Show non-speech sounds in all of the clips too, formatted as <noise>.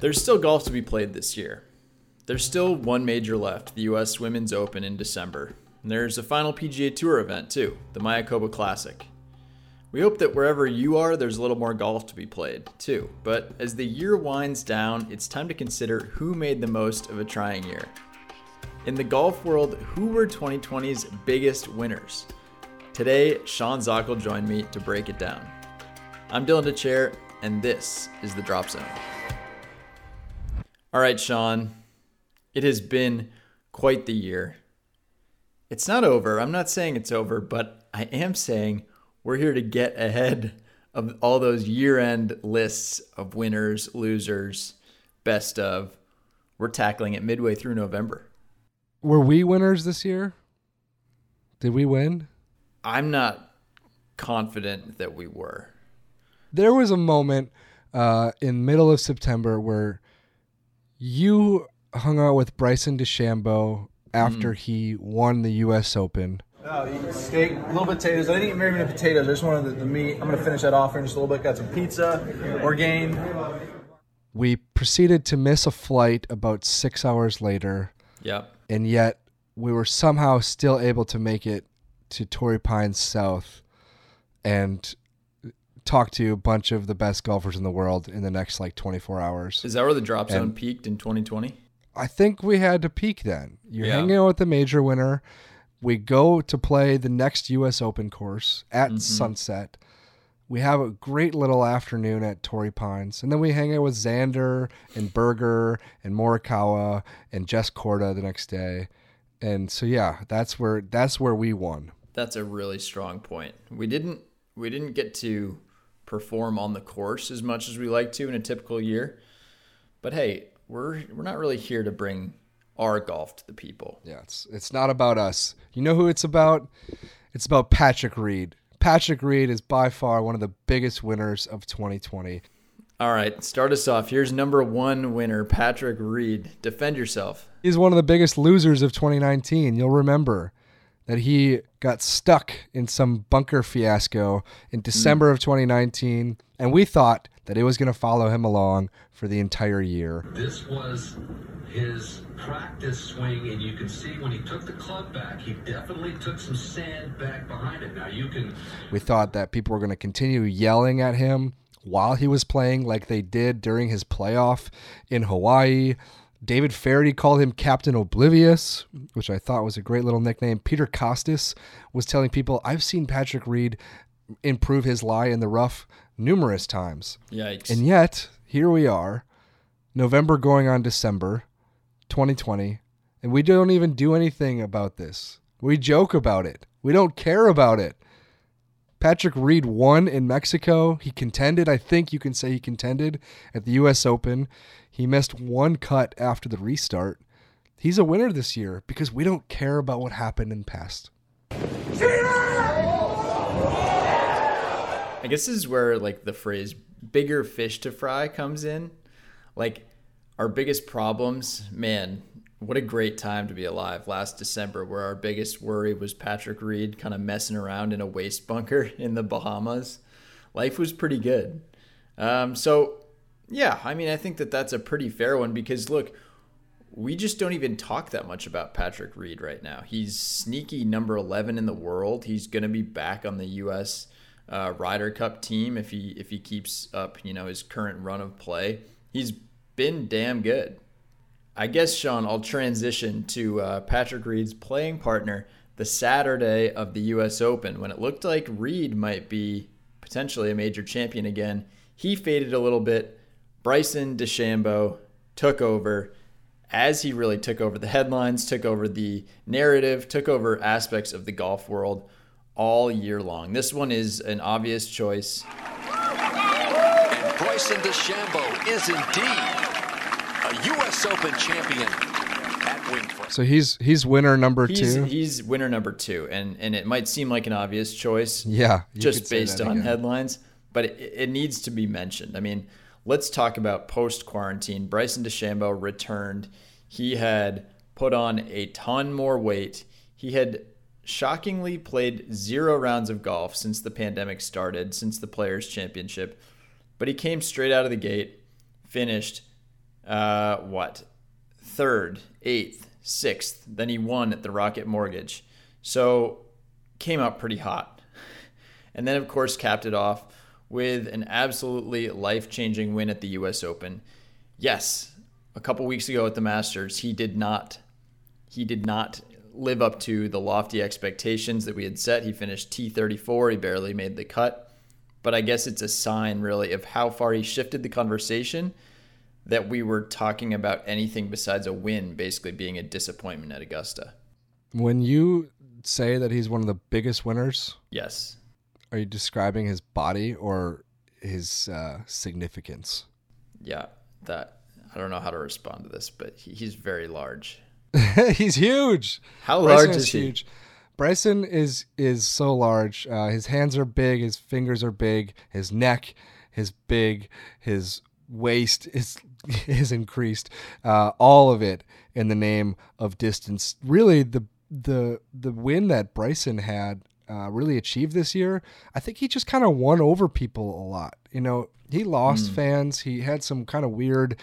There's still golf to be played this year. There's still one major left, the US Women's Open in December. And there's a final PGA Tour event too, the Mayakoba Classic. We hope that wherever you are, there's a little more golf to be played too. But as the year winds down, it's time to consider who made the most of a trying year. In the golf world, who were 2020's biggest winners? Today, Sean Zockel joined me to break it down. I'm Dylan Dethier, and this is the Drop Zone. All right, Sean, it has been quite the year. It's not over. I'm not saying it's over, but I am saying we're here to get ahead of all those year end lists of winners, losers, best of. We're tackling it midway through November. Were we winners this year? Did we win? I'm not confident that we were. There was a moment uh, in middle of September where you hung out with Bryson DeChambeau after mm. he won the U.S. Open. Oh, steak, a little potatoes. I didn't eat very many potatoes. I just wanted the, the meat. I'm gonna finish that off in just a little bit. Got some pizza, Orgain. We proceeded to miss a flight about six hours later. Yep. And yet we were somehow still able to make it to Torrey Pines South and talk to a bunch of the best golfers in the world in the next like 24 hours. Is that where the drop zone and peaked in 2020? I think we had to peak then. You're yeah. hanging out with the major winner. We go to play the next U.S. Open course at mm-hmm. sunset. We have a great little afternoon at Torrey Pines, and then we hang out with Xander and Berger and Morikawa and Jess Korda the next day. And so yeah, that's where that's where we won. That's a really strong point. We didn't we didn't get to perform on the course as much as we like to in a typical year. But hey, we're we're not really here to bring our golf to the people. Yeah, it's it's not about us. You know who it's about? It's about Patrick Reed. Patrick Reed is by far one of the biggest winners of 2020. All right, start us off. Here's number one winner, Patrick Reed. Defend yourself. He's one of the biggest losers of 2019. You'll remember that he got stuck in some bunker fiasco in December mm. of 2019, and we thought that it was going to follow him along for the entire year. This was his practice swing, and you can see when he took the club back, he definitely took some sand back behind it. Now you can. We thought that people were going to continue yelling at him while he was playing, like they did during his playoff in Hawaii. David Feherty called him Captain Oblivious, which I thought was a great little nickname. Peter Kostis was telling people, I've seen Patrick Reed improve his lie in the rough numerous times. Yikes. And yet, here we are, November going on December 2020, and we don't even do anything about this. We joke about it. We don't care about it. Patrick Reed won in Mexico. He contended. I think you can say he contended at the U.S. Open. He missed one cut after the restart. He's a winner this year because we don't care about what happened in the past. I guess this is where like the phrase bigger fish to fry comes in. Like our biggest problems, man, what a great time to be alive last December where our biggest worry was Patrick Reed kind of messing around in a waste bunker <laughs> in the Bahamas. Life was pretty good. Um, so yeah, I mean, I think that that's a pretty fair one because look, we just don't even talk that much about Patrick Reed right now. He's sneaky number 11 in the world. He's going to be back on the U.S. Uh, Ryder Cup team if he if he keeps up, you know, his current run of play. He's been damn good. I guess Sean, I'll transition to uh, Patrick Reed's playing partner the Saturday of the U.S. Open when it looked like Reed might be potentially a major champion again. He faded a little bit Bryson DeChambeau took over as he really took over the headlines, took over the narrative, took over aspects of the golf world all year long. This one is an obvious choice. And Bryson DeChambeau is indeed a U.S. Open champion. At Winged Foot. So he's he's winner number he's, two. He's winner number two, and and it might seem like an obvious choice, yeah, just based on again. headlines, but it, it needs to be mentioned. I mean, let's talk about post quarantine. Bryson DeChambeau returned. He had put on a ton more weight. He had shockingly played zero rounds of golf since the pandemic started, since the Players' Championship. But he came straight out of the gate, finished uh, what third, eighth, sixth. Then he won at the Rocket Mortgage, so came up pretty hot. <laughs> And then, of course, capped it off with an absolutely life changing win at the U.S. Open. Yes, a couple weeks ago at the Masters, he did not he did not live up to the lofty expectations that we had set. He finished T34, he barely made the cut. But I guess it's a sign really of how far he shifted the conversation that we were talking about anything besides a win basically being a disappointment at Augusta. When you say that he's one of the biggest winners, Yes. Are you describing his body or his uh, significance? Yeah, that I don't know how to respond to this, but he, he's very large. <laughs> he's huge. How Bryson large is he? huge. Bryson is is so large. Uh, his hands are big. His fingers are big. His neck is big. His waist is <laughs> is increased. Uh, all of it in the name of distance. Really, the the the win that Bryson had uh, really achieved this year. I think he just kind of won over people a lot. You know, he lost fans. He had some kind of weird,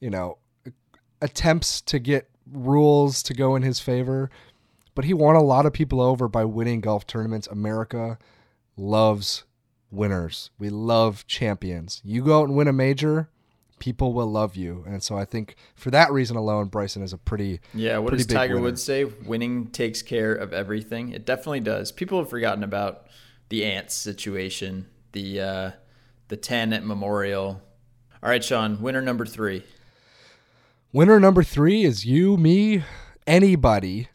you know, attempts to get rules to go in his favor, but he won a lot of people over by winning golf tournaments. America loves winners. We love champions. You go out and win a major, people will love you. And so I think for that reason alone, Bryson is a pretty Yeah, what pretty does Tiger. Woods say? Winning takes care of everything. It definitely does. People have forgotten about the ants situation, the uh, the ten at Memorial. All right, Sean, winner number three. Winner number three is you, me, anybody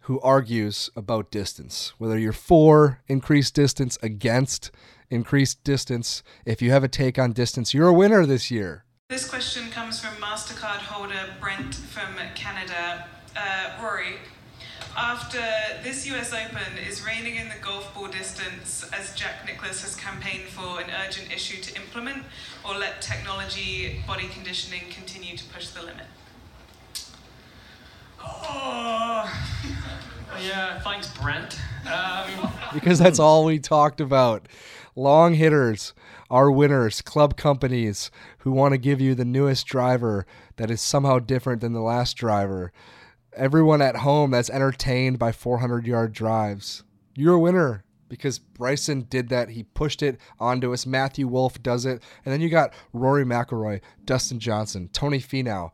who argues about distance. Whether you're for increased distance, against increased distance, if you have a take on distance, you're a winner this year. This question comes from MasterCard holder Brent from Canada. Uh, Rory, after this US Open is reigning in the golf ball distance as Jack Nicklaus has campaigned for an urgent issue to implement or let technology body conditioning continue to push the limit? Oh, yeah, thanks, Brent. Um, because that's all we talked about. Long hitters are winners, club companies who want to give you the newest driver that is somehow different than the last driver. Everyone at home that's entertained by 400 yard drives. You're a winner because Bryson did that. He pushed it onto us. Matthew Wolff does it. And then you got Rory McIlroy, Dustin Johnson, Tony Finau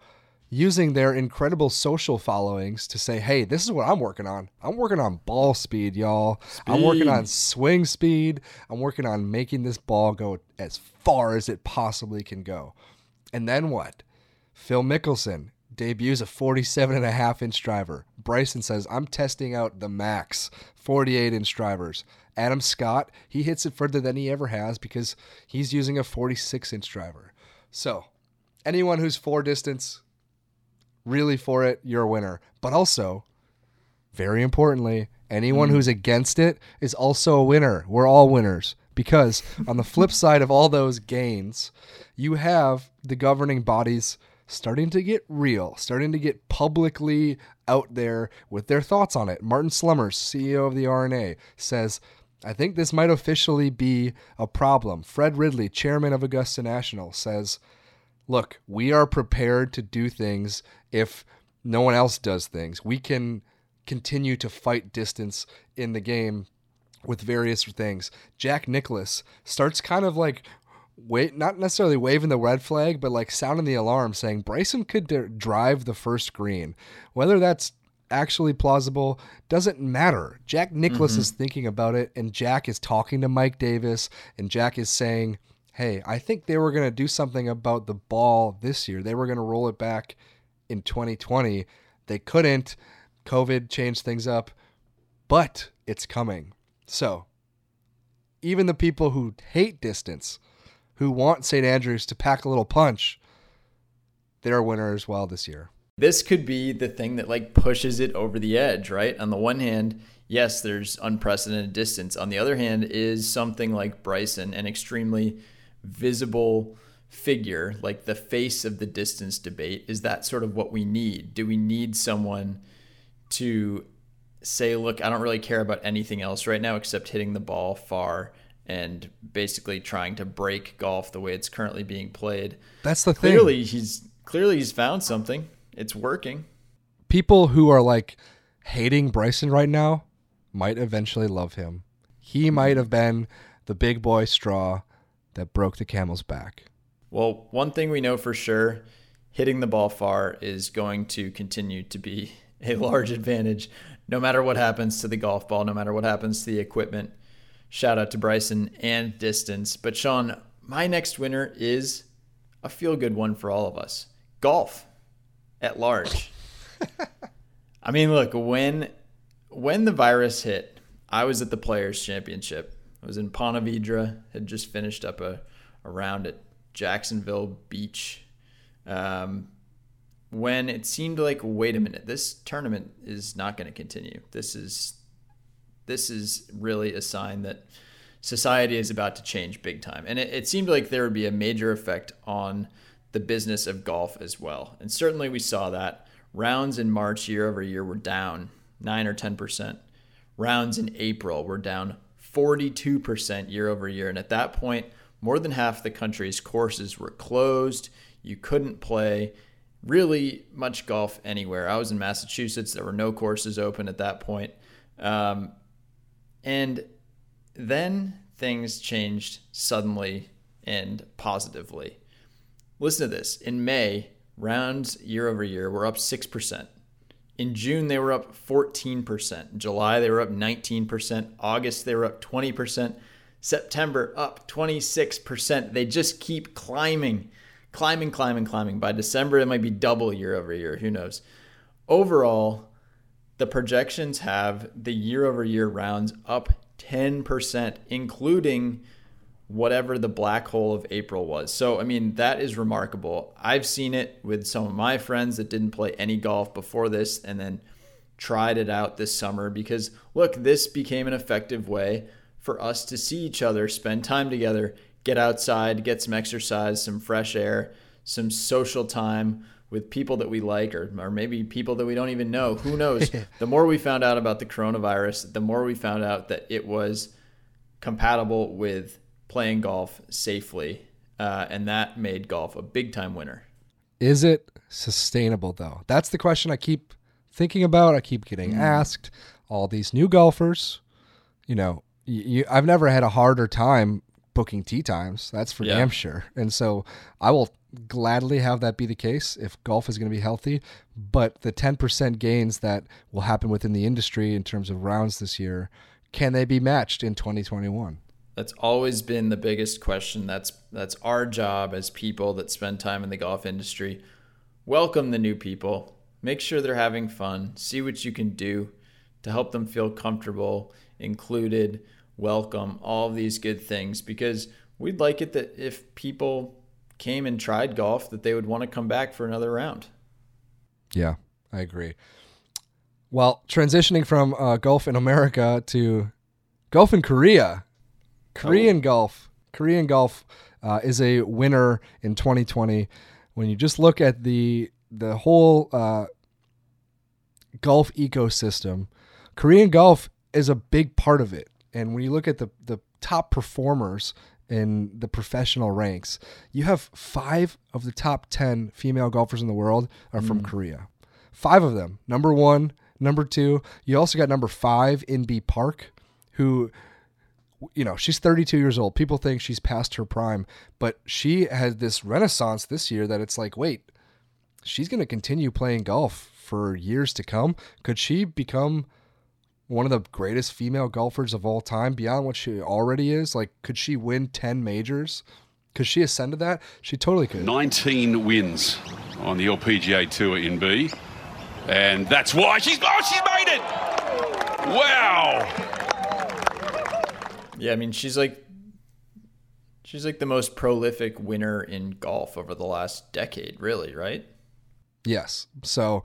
using their incredible social followings to say, hey, this is what I'm working on. I'm working on ball speed, y'all. I'm working on swing speed. I'm working on making this ball go as far as it possibly can go. And then what? Phil Mickelson debuts a 47 and a half inch driver. Bryson says, I'm testing out the max 48 inch drivers. Adam Scott, he hits it further than he ever has because he's using a 46 inch driver. So, anyone who's for distance, really for it, you're a winner. But also, very importantly, anyone hmm. who's against it is also a winner. We're all winners. Because on the flip <laughs> side of all those gains, you have the governing bodies starting to get real, starting to get publicly out there with their thoughts on it. Martin Slumbers, CEO of the R&A, says, I think this might officially be a problem. Fred Ridley, chairman of Augusta National, says, look, we are prepared to do things if no one else does things. We can continue to fight distance in the game with various things. Jack Nicklaus starts kind of like wait not necessarily waving the red flag but like sounding the alarm saying Bryson could d- drive the first green. Whether that's actually plausible doesn't matter. Jack Nicklaus mm-hmm. is thinking about it and Jack is talking to Mike Davis and Jack is saying hey, I think they were going to do something about the ball this year. They were going to roll it back in 2020. They couldn't. COVID changed things up, but it's coming. So, even the people who hate distance, who want St. Andrews to pack a little punch, they're a winner as well this year. This could be the thing that like pushes it over the edge, right? On the one hand, yes, there's unprecedented distance. On the other hand, is something like Bryson, an extremely visible figure, like the face of the distance debate. Is that sort of what we need? Do we need someone to say, look, I don't really care about anything else right now except hitting the ball far and basically trying to break golf the way it's currently being played? That's the thing. Clearly, he's clearly he's found something. It's working. People who are like hating Bryson right now might eventually love him. He might have been the big boy straw that broke the camel's back. Well, one thing we know for sure hitting the ball far is going to continue to be a <laughs> large advantage no matter what happens to the golf ball, no matter what happens to the equipment. Shout out to Bryson and distance. But Sean, my next winner is a feel good one for all of us golf at large. <laughs> I mean, look, when when the virus hit, I was at the Players Championship. I was in Ponte Vedra, had just finished up a, a round at Jacksonville Beach. Um, when it seemed like, wait a minute, this tournament is not going to continue. This is this is really a sign that society is about to change big time. And it, it seemed like there would be a major effect on the business of golf as well. And certainly we saw that. Rounds in March year over year were down 9 or 10%. Rounds in April were down 42% year over year. And at that point, more than half the country's courses were closed. You couldn't play really much golf anywhere. I was in Massachusetts. There were no courses open at that point. Um, and then things changed suddenly and positively. Listen to this. In May, rounds year over year were up 6%. In June, they were up 14%. In July, they were up 19%. August, they were up 20%. September, up 26%. They just keep climbing, climbing, climbing, climbing. By December, it might be double year over year. Who knows? Overall, the projections have the year over year rounds up 10%, including whatever the black hole of April was. So, I mean, that is remarkable. I've seen it with some of my friends that didn't play any golf before this and then tried it out this summer because, look, this became an effective way for us to see each other, spend time together, get outside, get some exercise, some fresh air, some social time with people that we like or, or maybe people that we don't even know. Who knows? <laughs> the more we found out about the coronavirus, the more we found out that it was compatible with playing golf safely. Uh, and that made golf a big time winner. Is it sustainable though? That's the question I keep thinking about. I keep getting mm. asked. All these new golfers, you know, you, I've never had a harder time booking tee times. That's for yeah. damn sure. And so I will gladly have that be the case if golf is going to be healthy. But the 10% gains that will happen within the industry in terms of rounds this year, can they be matched in 2021? That's always been the biggest question. That's that's our job as people that spend time in the golf industry. Welcome the new people. Make sure they're having fun. See what you can do to help them feel comfortable, included, welcome, all these good things because we'd like it that if people came and tried golf that they would want to come back for another round. Yeah, I agree. Well, transitioning from uh, golf in America to golf in Korea, Korean oh. golf, Korean golf uh, is a winner in 2020. When you just look at the the whole uh, golf ecosystem, Korean golf is a big part of it. And when you look at the the top performers in the professional ranks, you have five of the top 10 female golfers in the world are from mm. Korea. Five of them. Number one, number two. You also got number five, Inbee Park, who, you know, she's 32 years old. People think she's past her prime, but she had this renaissance this year that it's like, wait, she's going to continue playing golf for years to come. Could she become one of the greatest female golfers of all time beyond what she already is? Like, could she win 10 majors? Could she ascend to that? She totally could. 19 wins on the LPGA Tour Inbee. And that's why she's, oh, she's made it! Wow! Yeah, I mean, she's like, she's like the most prolific winner in golf over the last decade, really, right? Yes. So,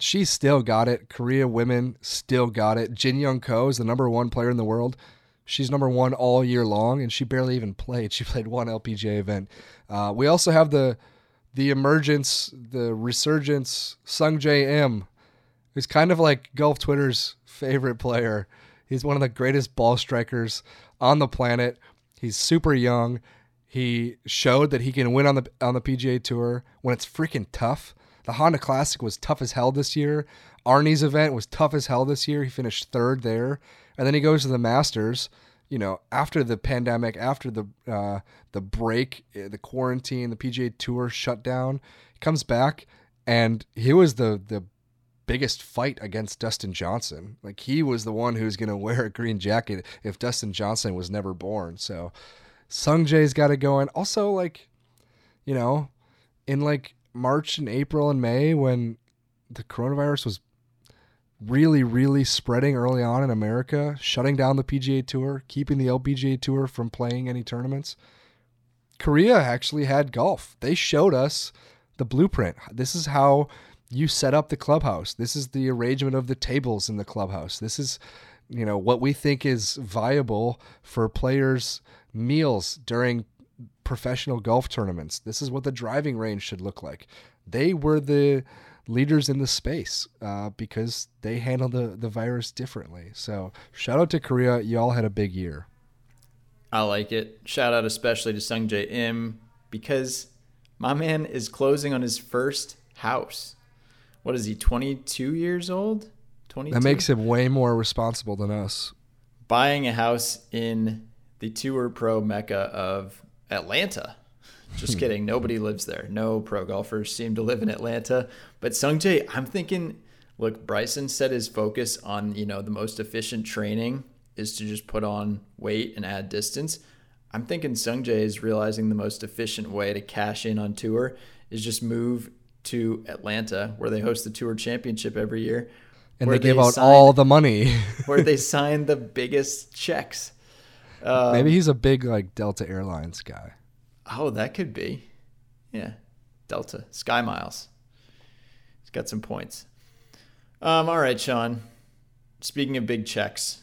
she still got it. Korea women still got it. Jin Young Ko is the number one player in the world. She's number one all year long, and she barely even played. <laughs> She played one LPGA event. Uh, we also have the the emergence, the resurgence, Sungjae Im, who's kind of like golf Twitter's favorite player. He's one of the greatest ball strikers on the planet. He's super young. He showed that he can win on the on the PGA Tour when it's freaking tough. The Honda Classic was tough as hell this year. Arnie's event was tough as hell this year. He finished third there, and then he goes to the Masters. You know, after the pandemic, after the uh, the break, eh, the quarantine, the PGA Tour shut down, he comes back, and he was the the biggest fight against Dustin Johnson. Like he was the one who's going <laughs> to wear a green jacket if Dustin Johnson was never born. So Sung Jae's got it going. Also, like, you know, in like March and April and May when the coronavirus was really, really spreading early on in America, shutting down the PGA Tour, keeping the LPGA Tour from playing any tournaments. Korea actually had golf. They showed us the blueprint. This is how you set up the clubhouse. This is the arrangement of the tables in the clubhouse. This is, you know, what we think is viable for players' meals during professional golf tournaments. This is what the driving range should look like. They were the leaders in the space uh, because they handled the, the virus differently. So shout out to Korea. Y'all had a big year. I like it. Shout out especially to Sungjae Im because my man is closing on his first house. What is he, 22 years old? 22? That makes him way more responsible than us. Buying a house in the Tour Pro mecca of Atlanta. Just <laughs> kidding. Nobody lives there. No pro golfers seem to live in Atlanta. But Sungjae, I'm thinking, look, Bryson said his focus on, you know, the most efficient training is to just put on weight and add distance. I'm thinking Sungjae is realizing the most efficient way to cash in on tour is just move to Atlanta, where they host the Tour Championship every year, and they give out sign, all the money, <laughs> where they sign the biggest checks. Um, Maybe he's a big like Delta Airlines guy. Oh, that could be. Yeah, Delta Sky Miles. He's got some points. Um, all right, Sean. Speaking of big checks,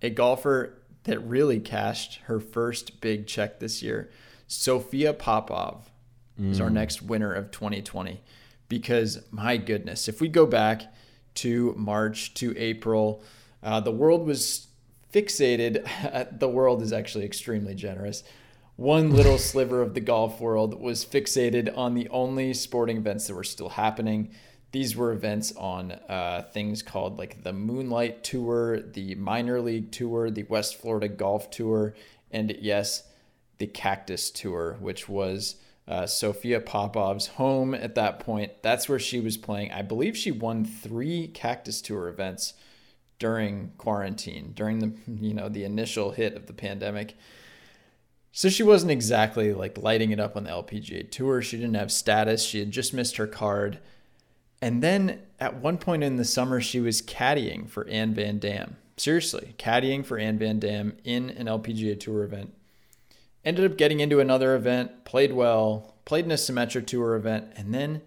a golfer that really cashed her first big check this year, Sophia Popov, mm. is our mm. next winner of 2020. Because my goodness, if we go back to March to April, uh, the world was fixated. <laughs> the world is actually extremely generous one little <laughs> sliver of the golf world was fixated on the only sporting events that were still happening. These were events on uh, things called like the Moonlight Tour, the Minor League Tour, the West Florida Golf Tour, and yes, the Cactus Tour, which was uh, Sophia Popov's home at that point. That's where she was playing. I believe she won three Cactus Tour events during quarantine, during the you know the initial hit of the pandemic. So she wasn't exactly like lighting it up on the LPGA tour. She didn't have status. She had just missed her card. And then at one point in the summer, she was caddying for Anne Van Dam. Seriously, caddying for Anne Van Dam in an LPGA tour event. Ended up getting into another event, played well, played in a Symetra tour event, and then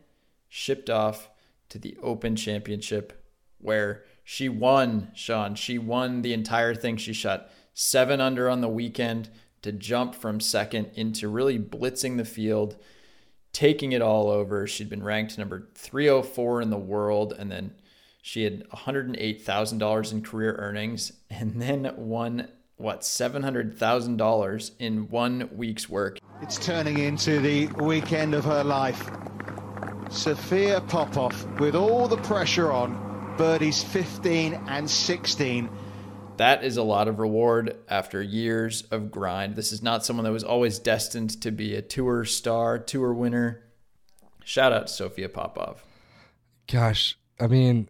shipped off to the Open Championship where she won, Sean. She won the entire thing. She shot seven under on the weekend to jump from second into really blitzing the field, taking it all over. She'd been ranked number 304 in the world, and then she had $108,000 in career earnings, <laughs> and then won what $700,000 in one week's work. It's turning into the weekend of her life. Sophia Popov, with all the pressure on, birdies 15 and 16 that is a lot of reward after years of grind. This is not someone that was always destined to be a tour star, tour winner. Shout out to Sophia Popov. Gosh, I mean,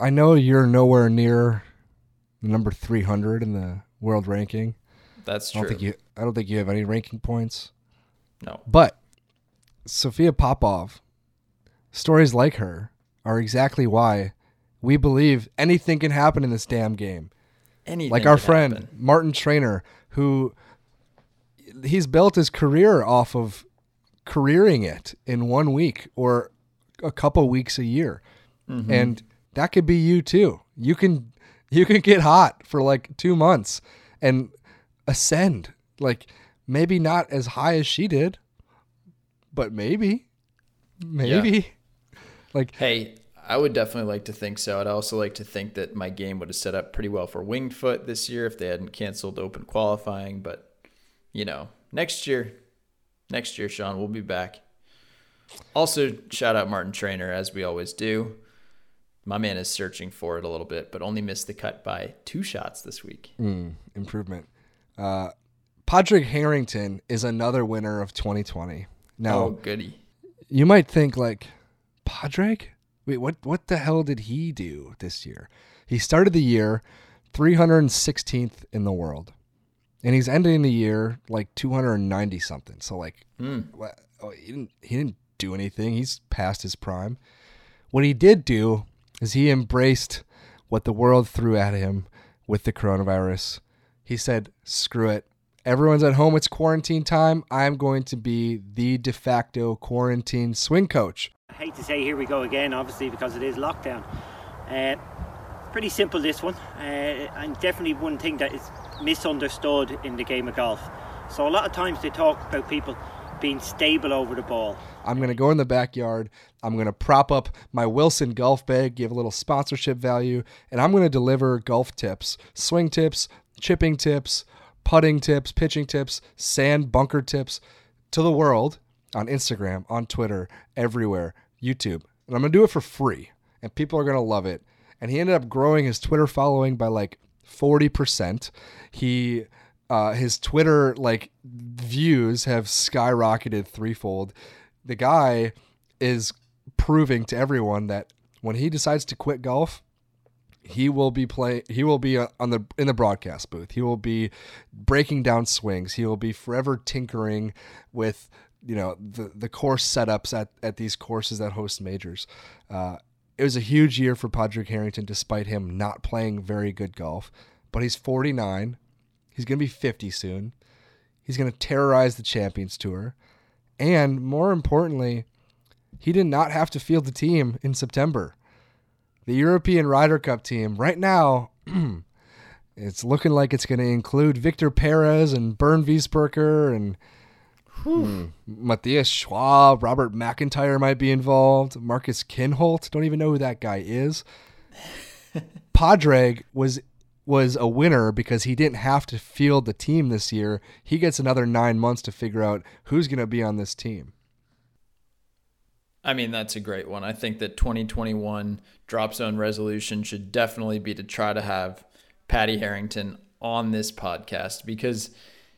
I know you're nowhere near number 300 in the world ranking. That's true. I don't think you, I don't think you have any ranking points. No. But Sophia Popov, stories like her are exactly why we believe anything can happen in this damn game. Anything like our friend happen. Martin Trainer, who he's built his career off of careering it in one week or a couple weeks a year. Mm-hmm. And that could be you too. You can you can get hot for like 2 months and ascend. Like maybe not as high as she did, but maybe maybe yeah. <laughs> like hey, I would definitely like to think so. I'd also like to think that my game would have set up pretty well for Winged Foot this year if they hadn't canceled open qualifying. But, you know, next year, next year, Sean, we'll be back. Also, shout out Martin Trainer as we always do. My man is searching for it a little bit, but only missed the cut by two shots this week. Mm, improvement. Uh, Padraig Harrington is another winner of 2020. Now, oh, goody. You might think like Padraig. Wait, what? What the hell did he do this year? He started the year 316th in the world, and he's ending the year like 290 something. So like, mm. oh, he didn't. He didn't do anything. He's past his prime. What he did do is he embraced what the world threw at him with the coronavirus. He said, "Screw it. Everyone's at home. It's quarantine time. I'm going to be the de facto quarantine swing coach." I hate to say here we go again, obviously because it is lockdown. Uh, pretty simple this one, uh, and definitely one thing that is misunderstood in the game of golf. So a lot of times they talk about people being stable over the ball. I'm going to go in the backyard. I'm going to prop up my Wilson golf bag, give a little sponsorship value, and I'm going to deliver golf tips, swing tips, chipping tips, putting tips, pitching tips, sand bunker tips to the world on Instagram, on Twitter, everywhere, YouTube. And I'm going to do it for free, and people are going to love it. And he ended up growing his Twitter following by like 40%. He uh, his Twitter like views have skyrocketed threefold. The guy is proving to everyone that when he decides to quit golf, he will be play he will be uh, on the in the broadcast booth. He will be breaking down swings. He will be forever tinkering with you know the the course setups at at these courses that host majors. Uh, it was a huge year for Padraig Harrington, despite him not playing very good golf. But he's 49. He's going to be 50 soon. He's going to terrorize the Champions Tour. And more importantly, he did not have to field the team in September. The European Ryder Cup team, right now, <clears throat> it's looking like it's going to include Victor Perez and Bernd Wiesberger and hmm, Matthias Schwab, Robert McIntyre might be involved. Marcus Kinhult, don't even know who that guy is. <laughs> Padraig was was a winner because he didn't have to field the team this year. He gets another nine months to figure out who's going to be on this team. I mean, that's a great one. I think that 2021 drop zone resolution should definitely be to try to have Paddy Harrington on this podcast because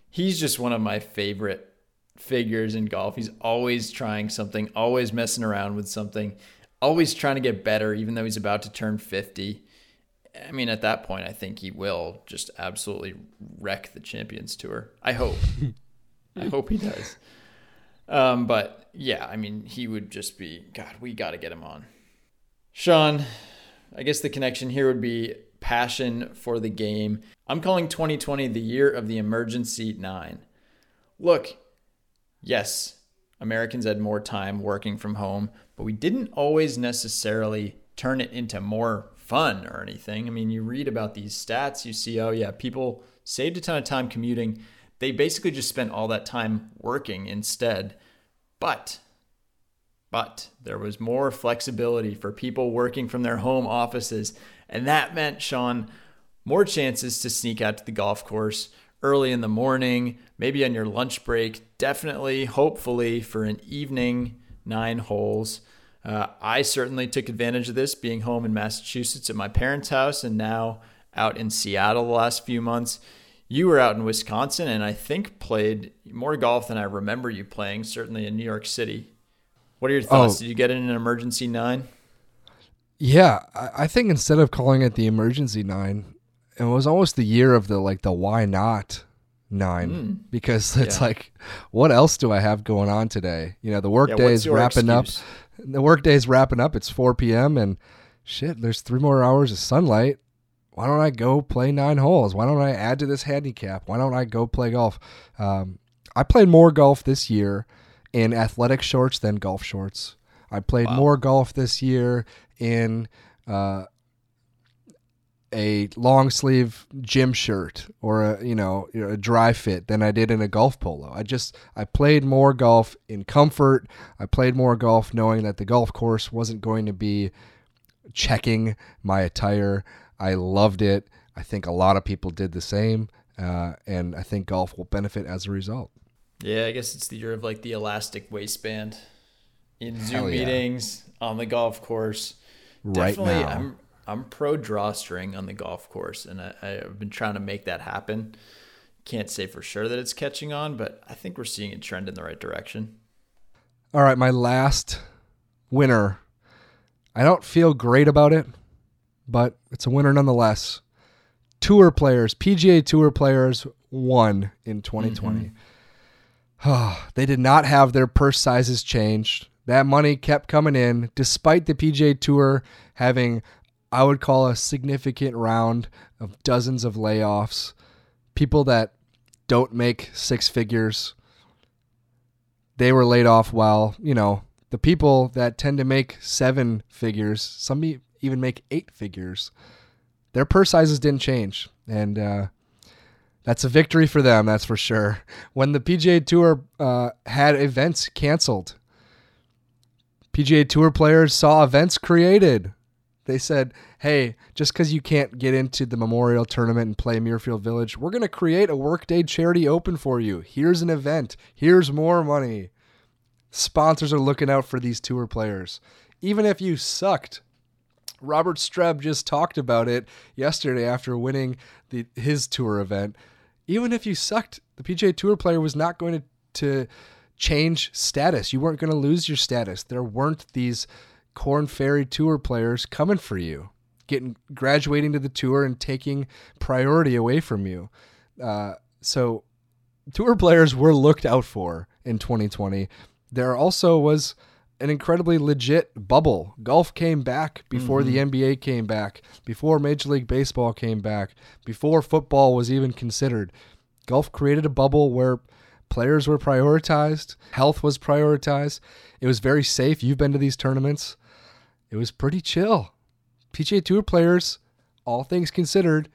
he's just one of my favorite figures in golf. He's always trying something, always messing around with something, always trying to get better, even though he's about to turn 50. I mean, at that point, I think he will just absolutely wreck the Champions Tour. I hope. <laughs> I hope he does. Um, but yeah, I mean, he would just be, God, we got to get him on. Sean, I guess the connection here would be passion for the game. I'm calling 2020 the year of the emergency nine. Look, yes, Americans had more time working from home, but we didn't always necessarily turn it into more fun or anything. I mean, you read about these stats, you see, oh, yeah, people saved a ton of time commuting. They basically just spent all that time working instead. But, but there was more flexibility for people working from their home offices. And that meant, Sean, more chances to sneak out to the golf course early in the morning, maybe on your lunch break, definitely, hopefully, for an evening nine holes. Uh, I certainly took advantage of this being home in Massachusetts at my parents' house and now out in Seattle the last few months. You were out in Wisconsin and I think played more golf than I remember you playing, certainly in New York City. What are your thoughts? Oh. Did you get in an emergency nine? Yeah, I think instead of calling it the emergency nine, it was almost the year of the like the why not nine mm. because it's yeah. like what else do I have going on today? You know, the workday yeah, is wrapping excuse? up the workday is wrapping up. It's 4 p.m. and shit, there's three more hours of sunlight. Why don't I go play nine holes? Why don't I add to this handicap? Why don't I go play golf? Um, I played more golf this year in athletic shorts than golf shorts. I played wow. more golf this year in uh, a long sleeve gym shirt or a you know a dry fit than I did in a golf polo. I just I played more golf in comfort. I played more golf knowing that the golf course wasn't going to be checking my attire. I loved it. I think a lot of people did the same. uh, and I think golf will benefit as a result. Yeah, I guess it's the year of like the elastic waistband in Zoom yeah. meetings on the golf course. Right Definitely, now. I'm I'm pro drawstring on the golf course, and I, I've been trying to make that happen. Can't say for sure that it's catching on, but I think we're seeing it trend in the right direction. All right, my last winner. I don't feel great about it, but it's a winner nonetheless. Tour players, PGA Tour players won in 2020. Mm-hmm. <sighs> they did not have their purse sizes changed. That money kept coming in despite the PGA Tour having, I would call, a significant round of dozens of layoffs. People that don't make six figures they were laid off while, you know, the people that tend to make seven figures, some even make eight figures, their purse sizes didn't change. And uh, that's a victory for them, that's for sure. <laughs> When the PGA Tour uh, had events canceled, PGA Tour players saw events created. They said, hey, just because you can't get into the Memorial Tournament and play Muirfield Village, we're going to create a Workday Charity Open for you. Here's an event. Here's more money. Sponsors are looking out for these tour players. Even if you sucked, Robert Streb just talked about it yesterday after winning the his tour event. Even if you sucked, the PGA Tour player was not going to, to change status. You weren't going to lose your status. There weren't these Corn Ferry Tour players coming for you, getting graduating to the tour and taking priority away from you. Uh, so, tour players were looked out for in 2020. There also was an incredibly legit bubble. Golf came back before the mm-hmm. NBA came back, before Major League Baseball came back, before football was even considered. Golf created a bubble where players were prioritized, health was prioritized. It was very safe. You've been to these tournaments. It was pretty chill. PGA Tour players, all things considered,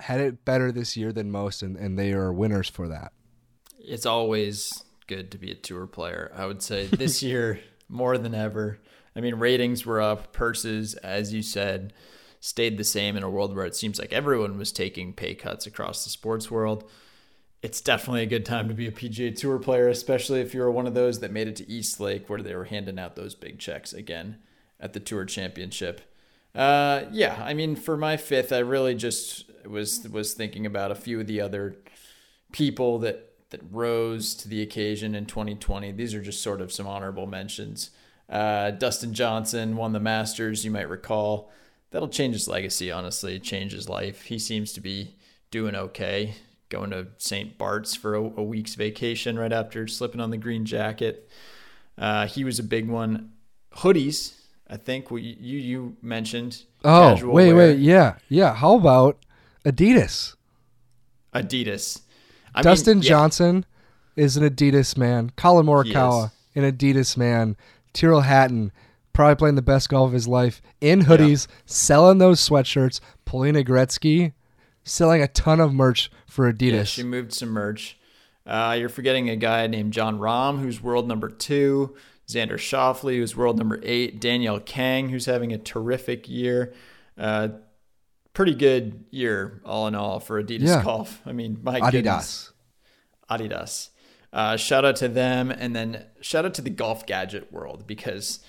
had it better this year than most, and, and they are winners for that. It's always good to be a tour player. I would say this <laughs> year more than ever. I mean, ratings were up, purses, as you said, stayed the same in a world where it seems like everyone was taking pay cuts across the sports world. It's definitely a good time to be a PGA Tour player, especially if you're one of those that made it to East Lake where they were handing out those big checks again at the Tour Championship. Uh, yeah, I mean, for my fifth, I really just was was thinking about a few of the other people that that rose to the occasion in 2020. These are just sort of some honorable mentions. Uh, Dustin Johnson won the Masters, you might recall. That'll change his legacy, honestly, change his life. He seems to be doing okay, going to St. Bart's for a, a week's vacation right after slipping on the green jacket. Uh, he was a big one. Hoodies, I think we, you you mentioned. Oh, wait, wear. wait, yeah, yeah. How about Adidas? Adidas. I mean, Dustin yeah. Johnson is an Adidas man. Collin Morikawa, an Adidas man. Tyrrell Hatton, probably playing the best golf of his life in hoodies, selling those sweatshirts. Paulina Gretzky, selling a ton of merch for Adidas. Yeah, she moved some merch. Uh, you're forgetting a guy named Jon Rahm, who's world number two. Xander Schauffele, who's world number eight. Danielle Kang, who's having a terrific year. Uh, pretty good year, all in all, for Adidas Yeah. golf. I mean, my Adidas. goodness. Adidas. Uh, shout out to them, and then shout out to the golf gadget world because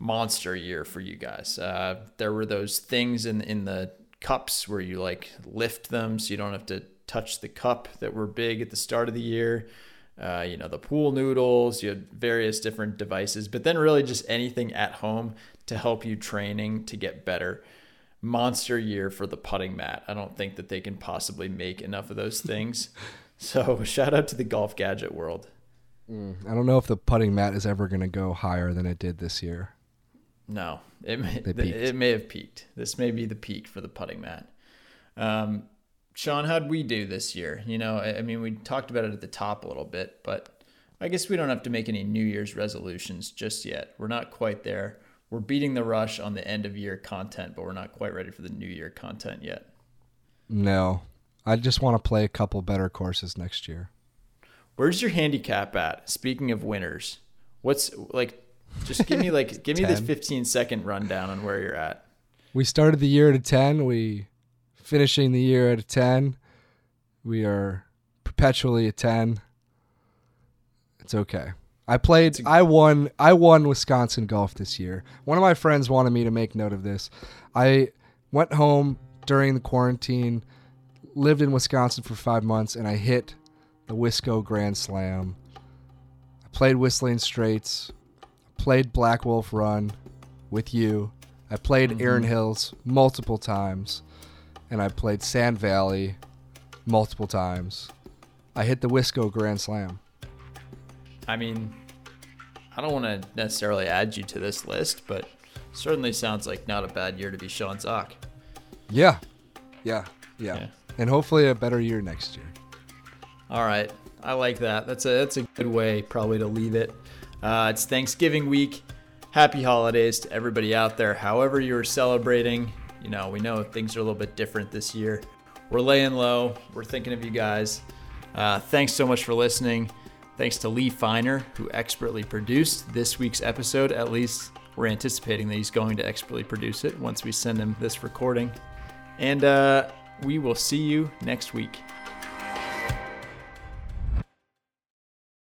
monster year for you guys. Uh, there were those things in in the cups where you like lift them so you don't have to touch the cup that were big at the start of the year. Uh, you know the pool noodles. You had various different devices, but then really just anything at home to help you training to get better. Monster year for the putting mat. I don't think that they can possibly make enough of those things. <laughs> So shout out to the golf gadget world. I don't know if the putting mat is ever going to go higher than it did this year. No, it may, it may have peaked. This may be the peak for the putting mat. Um, Sean, how'd we do this year? You know, I, I mean, we talked about it at the top a little bit, but I guess we don't have to make any New Year's resolutions just yet. We're not quite there. We're beating the rush on the end of year content, but we're not quite ready for the New Year content yet. No, I just want to play a couple better courses next year. Where's your handicap at? Speaking of winners, what's like? Just give me like give me this <laughs> 15 second rundown on where you're at. We started the year at a 10. We finishing the year at a 10. We are perpetually a 10. It's okay. I played I won I won Wisconsin golf this year. One of my friends wanted me to make note of this. I went home during the quarantine, lived in Wisconsin for 5 months and I hit the Wisco Grand Slam. I played Whistling Straits, played Black Wolf Run with you. I played mm-hmm. Erin Hills multiple times and I played Sand Valley multiple times. I hit the Wisco Grand Slam. I mean, I don't want to necessarily add you to this list, but certainly sounds like not a bad year to be Sean Zak. Yeah. Yeah. Yeah. Yeah. And hopefully a better year next year. All right, I like that. That's a that's a good way probably to leave it. Uh, it's Thanksgiving week. Happy holidays to everybody out there. However you're celebrating, you know we know things are a little bit different this year. We're laying low. We're thinking of you guys. Uh, thanks so much for listening. Thanks to Lee Feiner, who expertly produced this week's episode. At least we're anticipating that he's going to expertly produce it once we send him this recording. And uh, we will see you next week.